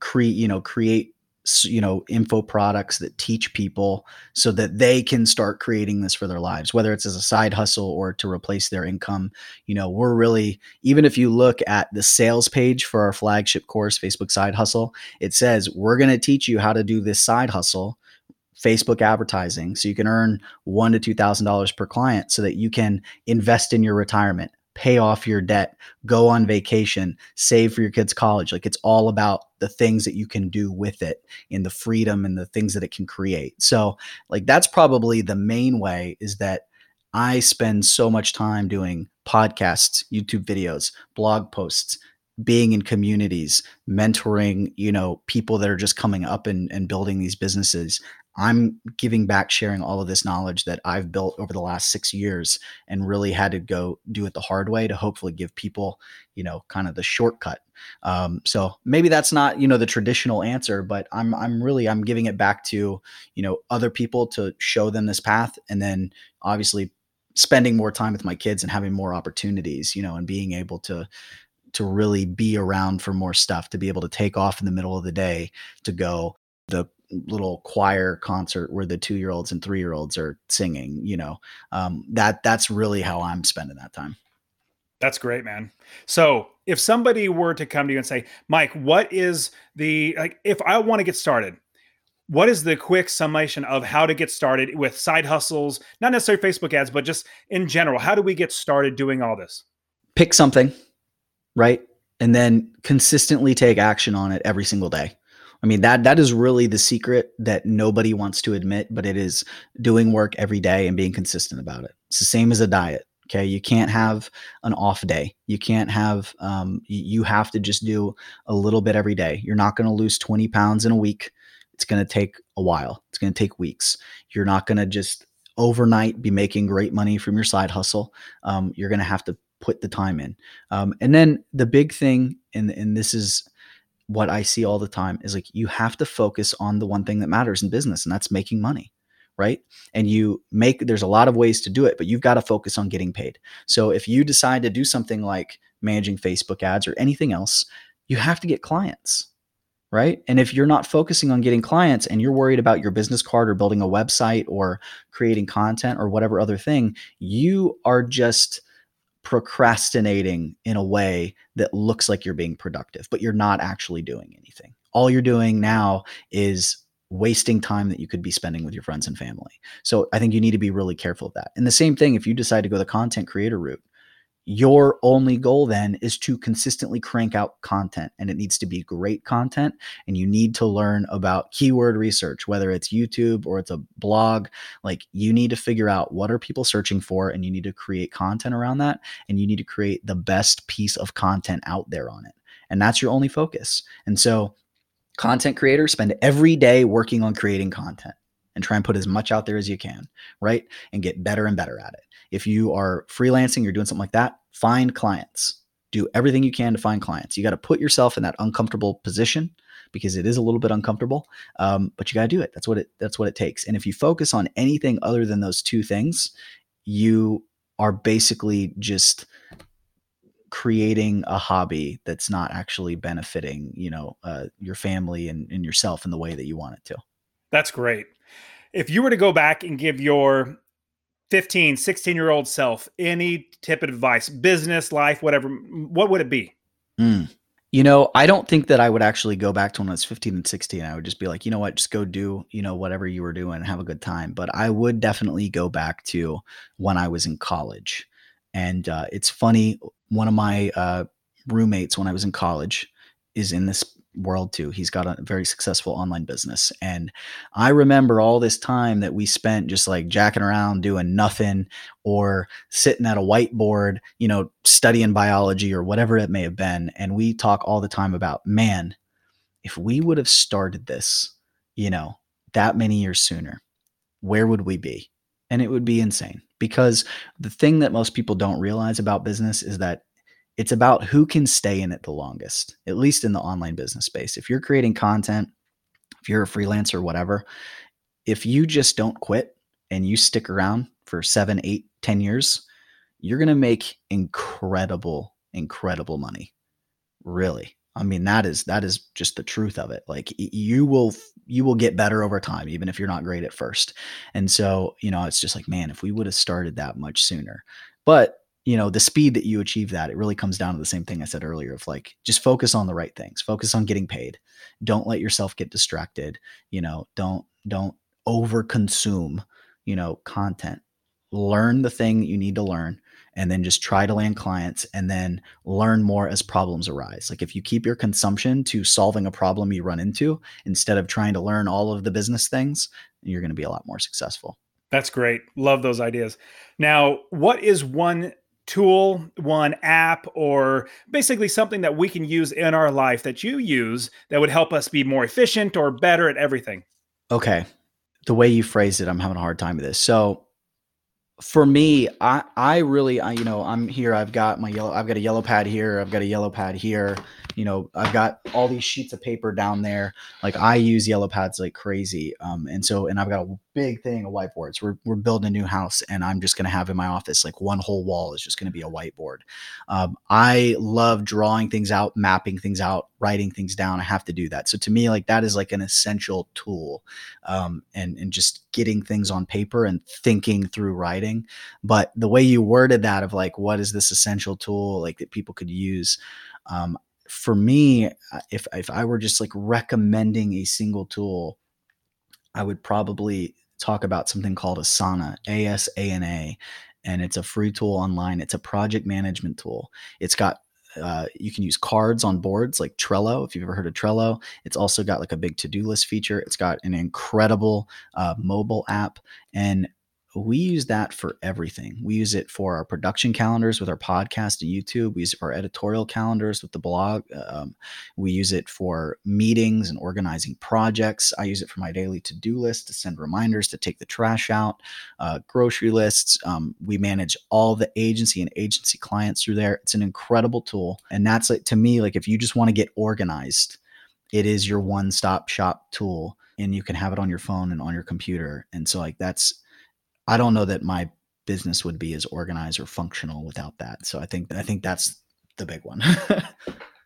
create, you know, create you know info products that teach people so that they can start creating this for their lives whether it's as a side hustle or to replace their income. You know we're really even if you look at the sales page for our flagship course facebook side hustle it says we're going to teach you how to do this side hustle Facebook advertising so you can earn one to two thousand dollars per client so that you can invest in your retirement, pay off your debt, go on vacation, save for your kids' college. Like it's all about the things that you can do with it and the freedom and the things that it can create. So like that's probably the main way is that I spend so much time doing podcasts, YouTube videos, blog posts, being in communities, mentoring, you know, people that are just coming up and, and building these businesses. I'm giving back, sharing all of this knowledge that I've built over the last six years and really had to go do it the hard way to hopefully give people, you know, kind of the shortcut. Um, so maybe that's not, you know, the traditional answer, but I'm, I'm really, I'm giving it back to, you know, other people to show them this path. And then obviously spending more time with my kids and having more opportunities, you know, and being able to, to really be around for more stuff, to be able to take off in the middle of the day to go the little choir concert where the two year olds and three year olds are singing you know um, that that's really how i'm spending that time. That's great man. So if somebody were to come to you and say mike what is the like if i want to get started what is the quick summation of how to get started with side hustles not necessarily facebook ads but just in general how do we get started doing all this? Pick something right? And then consistently take action on it every single day I mean that that is really the secret that nobody wants to admit, but it is doing work every day and being consistent about it. It's the same as a diet. Okay, you can't have an off day. You can't have. Um, you have to just do a little bit every day. You're not going to lose 20 pounds in a week. It's going to take a while. It's going to take weeks. You're not going to just overnight be making great money from your side hustle. Um, you're going to have to put the time in. Um, and then the big thing, and and this is what I see all the time is like you have to focus on the one thing that matters in business, and that's making money right? And you make there's a lot of ways to do it, but you've got to focus on getting paid. So if you decide to do something like managing Facebook ads or anything else, you have to get clients, right? And if you're not focusing on getting clients and you're worried about your business card or building a website or creating content or whatever other thing, you are just procrastinating in a way that looks like you're being productive, but you're not actually doing anything. All you're doing now is wasting time that you could be spending with your friends and family. So I think you need to be really careful of that. And the same thing if you decide to go the content creator route, your only goal then is to consistently crank out content and it needs to be great content and you need to learn about keyword research whether it's YouTube or it's a blog. Like you need to figure out what are people searching for and you need to create content around that and you need to create the best piece of content out there on it. And that's your only focus. And so content creators spend every day working on creating content and try and put as much out there as you can, right? And get better and better at it. If you are freelancing, you're doing something like that, find clients. Do everything you can to find clients. You got to put yourself in that uncomfortable position because it is a little bit uncomfortable, um, but you got to do it. That's what it. That's what it takes. And if you focus on anything other than those two things, you are basically just creating a hobby that's not actually benefiting, you know, uh, your family and, and yourself in the way that you want it to. That's great. If you were to go back and give your 15, 16 year old self any tip of advice, business, life, whatever, what would it be? Mm. You know, I don't think that I would actually go back to when I was 15 and 16. I would just be like, you know what, just go do, you know, whatever you were doing and have a good time. But I would definitely go back to when I was in college. And uh, it's funny, one of my uh, roommates when I was in college is in this world too. He's got a very successful online business. And I remember all this time that we spent just like jacking around doing nothing or sitting at a whiteboard, you know, studying biology or whatever it may have been. And we talk all the time about, man, if we would have started this, you know, that many years sooner, where would we be? And it would be insane because the thing that most people don't realize about business is that it's about who can stay in it the longest, at least in the online business space. If you're creating content, if you're a freelancer, whatever, if you just don't quit and you stick around for seven, eight, ten years, you're going to make incredible, incredible money. Really. I mean, that is, that is just the truth of it. Like you will, you will get better over time, even if you're not great at first. And so, you know, it's just like, man, if we would have started that much sooner, but you know the speed that you achieve that it really comes down to the same thing i said earlier of like just focus on the right things. Focus on getting paid. Don't let yourself get distracted. You know don't don't over consume you know content. Learn the thing you need to learn and then just try to land clients and then learn more as problems arise. Like if you keep your consumption to solving a problem you run into instead of trying to learn all of the business things you're going to be a lot more successful. That's great. Love those ideas. Now, what is one tool, one app, or basically something that we can use in our life that you use that would help us be more efficient or better at everything? Okay. The way you phrased it, I'm having a hard time with this. So for me, I I really I you know, I'm here, I've got my yellow I've got a yellow pad here, I've got a yellow pad here you know i've got all these sheets of paper down there. Like i use yellow pads like crazy um, and so and i've got a big thing of whiteboards. We're, we're building a new house and i'm just going to have in my office like one whole wall is just going to be a whiteboard. Um, i love drawing things out mapping things out writing things down. I have to do that. So to me like that is like an essential tool um, and and just getting things on paper and thinking through writing. But the way you worded that of like what is this essential tool like that people could use um, for me, uh, if if I were just like recommending a single tool, I would probably talk about something called Asana, A S A N A, and it's a free tool online. It's a project management tool. It's got uh, you can use cards on boards like Trello, if you've ever heard of Trello. It's also got like a big to do list feature. It's got an incredible uh, mobile app. And we use that for everything. We use it for our production calendars with our podcast and YouTube. We use it for our editorial calendars with the blog. Um, we use it for meetings and organizing projects. I use it for my daily to do list to send reminders to take the trash out, uh, grocery lists. Um, we manage all the agency and agency clients through there. It's an incredible tool. And that's like, to me, like if you just want to get organized, it is your one stop shop tool and you can have it on your phone and on your computer. And so, like, that's, I don't know that my business would be as organized or functional without that. So I think, I think that's the big one.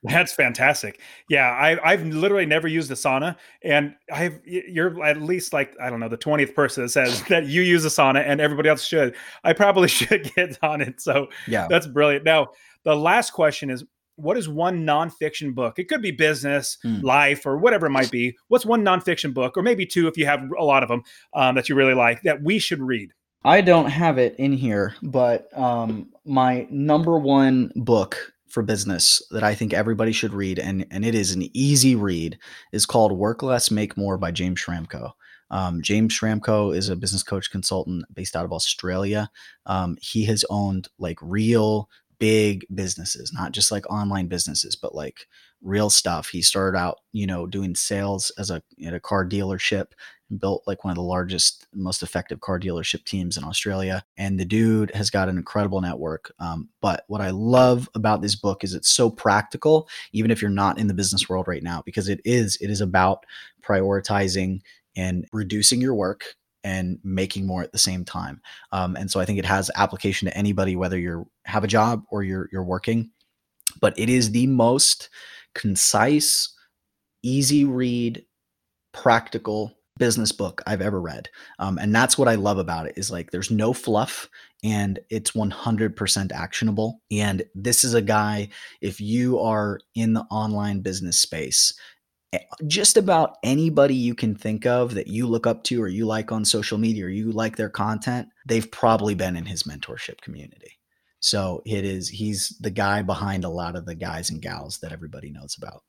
That's fantastic. Yeah, I, have literally never used Asana, and I've you're at least like I don't know the twentieth person that says that you use Asana, and everybody else should. I probably should get on it. So yeah, that's brilliant. Now the last question is, what is one nonfiction book? It could be business, mm. life, or whatever it might be. What's one nonfiction book, or maybe two if you have a lot of them um, that you really like that we should read? I don't have it in here, but um, my number one book for business that I think everybody should read, and and it is an easy read, is called Work Less, Make More by James Schramko. Um, James Schramko is a business coach consultant based out of Australia. Um, he has owned like real big businesses, not just like online businesses, but like real stuff. He started out, you know, doing sales as a at a car dealership and built like one of the largest, most effective car dealership teams in Australia. And the dude has got an incredible network. Um, but what I love about this book is it's so practical, even if you're not in the business world right now, because it is it is about prioritizing and reducing your work and making more at the same time. Um, and so I think it has application to anybody, whether you have a job or you're you're working. But it is the most concise, easy read, practical business book I've ever read. Um, and that's what I love about it is like there's no fluff and it's 100% actionable. And this is a guy, if you are in the online business space, just about anybody you can think of that you look up to or you like on social media or you like their content, they've probably been in his mentorship community. So it is, he's the guy behind a lot of the guys and gals that everybody knows about.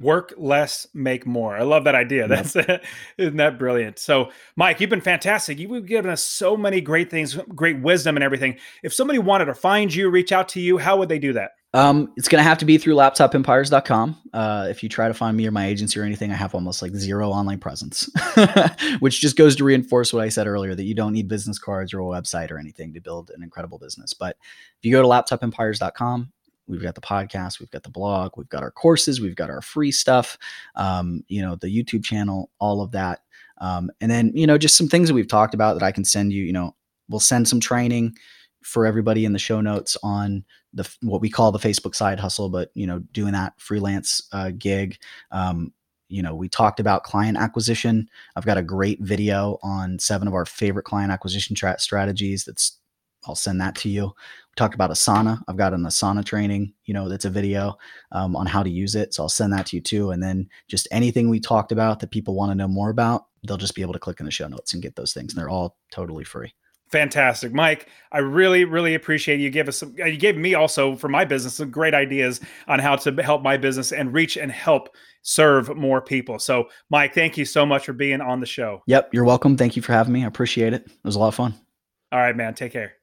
Work less make more. I love that idea. That's yep. isn't that brilliant? So mike you've been fantastic. You've given us so many great things great wisdom and everything. If somebody wanted to find you reach out to you how would they do that um, it's going to have to be through laptopempires.com. Uh, if you try to find me or my agency or anything, I have almost like zero online presence, which just goes to reinforce what I said earlier that you don't need business cards or a website or anything to build an incredible business. But if you go to laptopempires.com, We've got the podcast, we've got the blog, we've got our courses, we've got our free stuff, um, you know, the YouTube channel, all of that. Um, and then, you know, just some things that we've talked about that I can send you, you know, we'll send some training for everybody in the show notes on the what we call the Facebook side hustle, but you know, doing that freelance uh, gig. Um, you know, we talked about client acquisition. I've got a great video on seven of our favorite client acquisition tra- strategies. That's I'll send that to you. We talked about Asana. I've got an Asana training, you know, that's a video um, on how to use it. So I'll send that to you too. And then just anything we talked about that people want to know more about, they'll just be able to click in the show notes and get those things. And they're all totally free. Fantastic, Mike. I really, really appreciate you. Give us some. Uh, you gave me also for my business some great ideas on how to help my business and reach and help serve more people. So, Mike, thank you so much for being on the show. Yep, you're welcome. Thank you for having me. I appreciate it. It was a lot of fun. All right, man. Take care.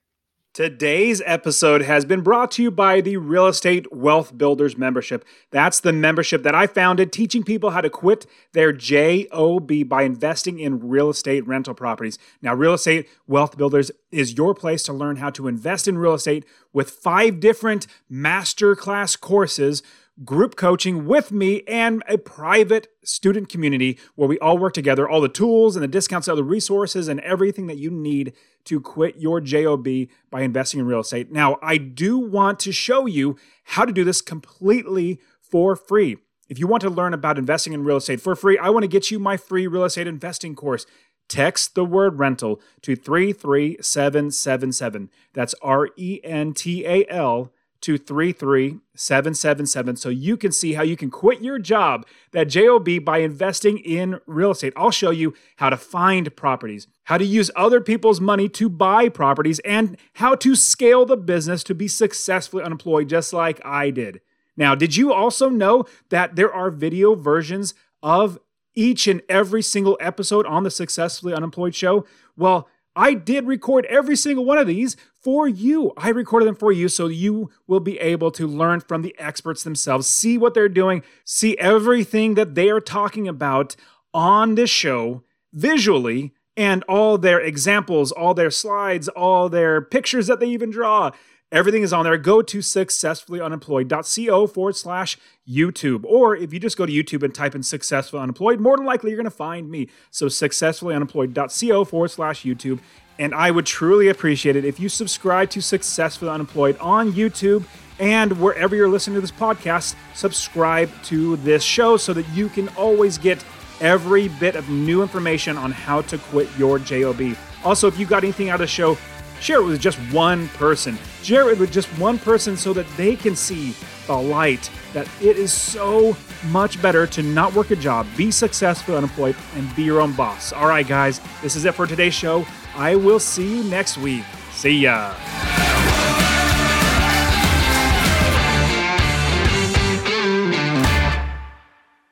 Today's episode has been brought to you by the Real Estate Wealth Builders membership. That's the membership that I founded, teaching people how to quit their JOB by investing in real estate rental properties. Now, Real Estate Wealth Builders is your place to learn how to invest in real estate with five different masterclass courses group coaching with me and a private student community where we all work together, all the tools and the discounts, all the resources and everything that you need to quit your JOB by investing in real estate. Now, I do want to show you how to do this completely for free. If you want to learn about investing in real estate for free, I want to get you my free real estate investing course. Text the word rental to 33777. That's R E N T A L to 33777 so you can see how you can quit your job, that JOB, by investing in real estate. I'll show you how to find properties, how to use other people's money to buy properties, and how to scale the business to be successfully unemployed, just like I did. Now, did you also know that there are video versions of each and every single episode on the Successfully Unemployed show? Well, I did record every single one of these for you. I recorded them for you so you will be able to learn from the experts themselves, see what they're doing, see everything that they are talking about on this show visually, and all their examples, all their slides, all their pictures that they even draw. Everything is on there. Go to successfullyunemployed.co forward slash YouTube. Or if you just go to YouTube and type in successfully unemployed, more than likely you're going to find me. So successfullyunemployed.co forward slash YouTube. And I would truly appreciate it if you subscribe to Successfully Unemployed on YouTube and wherever you're listening to this podcast, subscribe to this show so that you can always get every bit of new information on how to quit your JOB. Also, if you got anything out of the show, share it with just one person. Share it with just one person so that they can see the light that it is so much better to not work a job, be successful, unemployed, and be your own boss. All right, guys, this is it for today's show. I will see you next week. See ya.